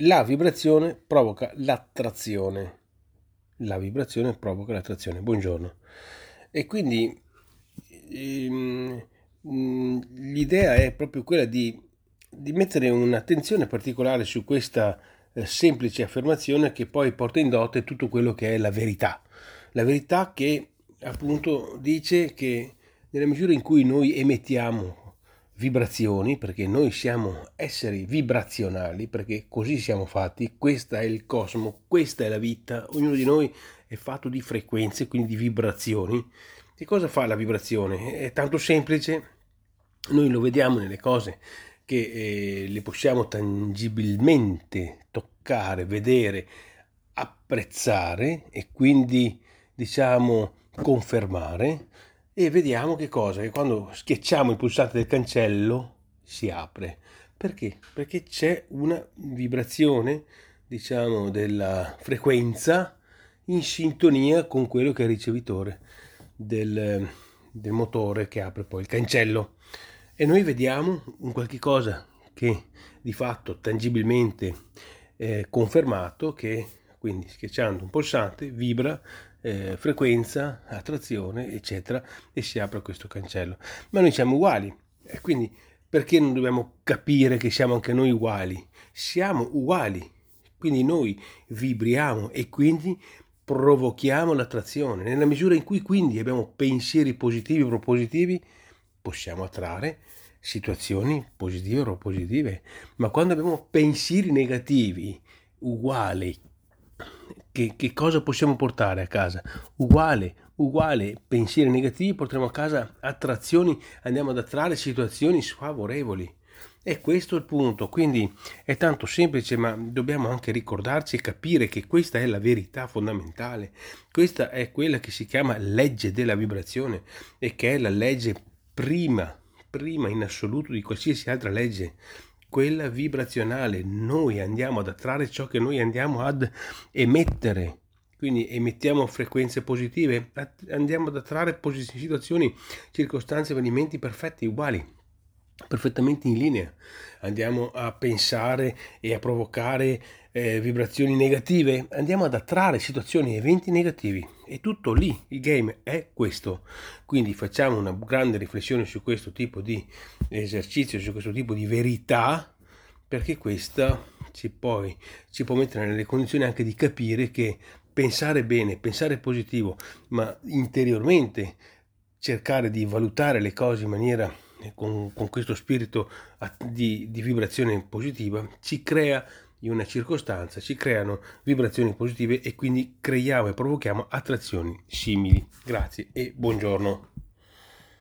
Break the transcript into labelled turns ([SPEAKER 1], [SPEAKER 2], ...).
[SPEAKER 1] la vibrazione provoca l'attrazione. La vibrazione provoca l'attrazione. Buongiorno. E quindi ehm, l'idea è proprio quella di, di, mettere un'attenzione particolare su questa eh, semplice affermazione che poi porta in dote tutto quello che è la verità. La verità che appunto dice che nella misura in cui noi emettiamo vibrazioni, perché noi siamo esseri vibrazionali, perché così siamo fatti, questo è il cosmo, questa è la vita, ognuno di noi è fatto di frequenze, quindi di vibrazioni. Che cosa fa la vibrazione? È tanto semplice, noi lo vediamo nelle cose che eh, le possiamo tangibilmente toccare, vedere, apprezzare e quindi diciamo confermare e vediamo che cosa, che quando schiacciamo il pulsante del cancello si apre. Perché? Perché c'è una vibrazione, diciamo, della frequenza in sintonia con quello che è il ricevitore del, del motore che apre poi il cancello. E noi vediamo un qualche cosa che di fatto tangibilmente è confermato che quindi schiacciando un pulsante vibra eh, frequenza, attrazione, eccetera, e si apre questo cancello. Ma noi siamo uguali, e quindi perché non dobbiamo capire che siamo anche noi uguali? Siamo uguali, quindi noi vibriamo e quindi provochiamo l'attrazione. Nella misura in cui quindi abbiamo pensieri positivi o propositivi, possiamo attrarre situazioni positive o propositive. Ma quando abbiamo pensieri negativi uguali, che, che, cosa possiamo portare a casa? Uguale, uguale, pensieri negativi, portiamo a casa attrazioni, andiamo ad attrarre situazioni sfavorevoli. E questo è il punto, quindi è tanto semplice, ma dobbiamo anche ricordarci e capire che questa è la verità fondamentale. Questa è quella che si chiama legge della vibrazione e che è la legge prima, prima in assoluto di qualsiasi altra legge quella vibrazionale. Noi andiamo ad attrarre ciò che noi andiamo ad emettere. Quindi emettiamo frequenze positive, andiamo ad attrarre situazioni, circostanze, avvenimenti perfetti, uguali, perfettamente in linea. Andiamo a pensare e a provocare eh, vibrazioni negative, andiamo ad attrarre situazioni, eventi negativi. È tutto lì, il game è questo. Quindi facciamo una grande riflessione su questo tipo di esercizio, su questo tipo di verità, perché questa ci, poi, ci può mettere nelle condizioni anche di capire che pensare bene, pensare positivo, ma interiormente cercare di valutare le cose in maniera eh, con, con questo spirito di, di vibrazione positiva ci crea in una circostanza ci creano vibrazioni positive e quindi creiamo e provochiamo attrazioni simili. Grazie e buongiorno.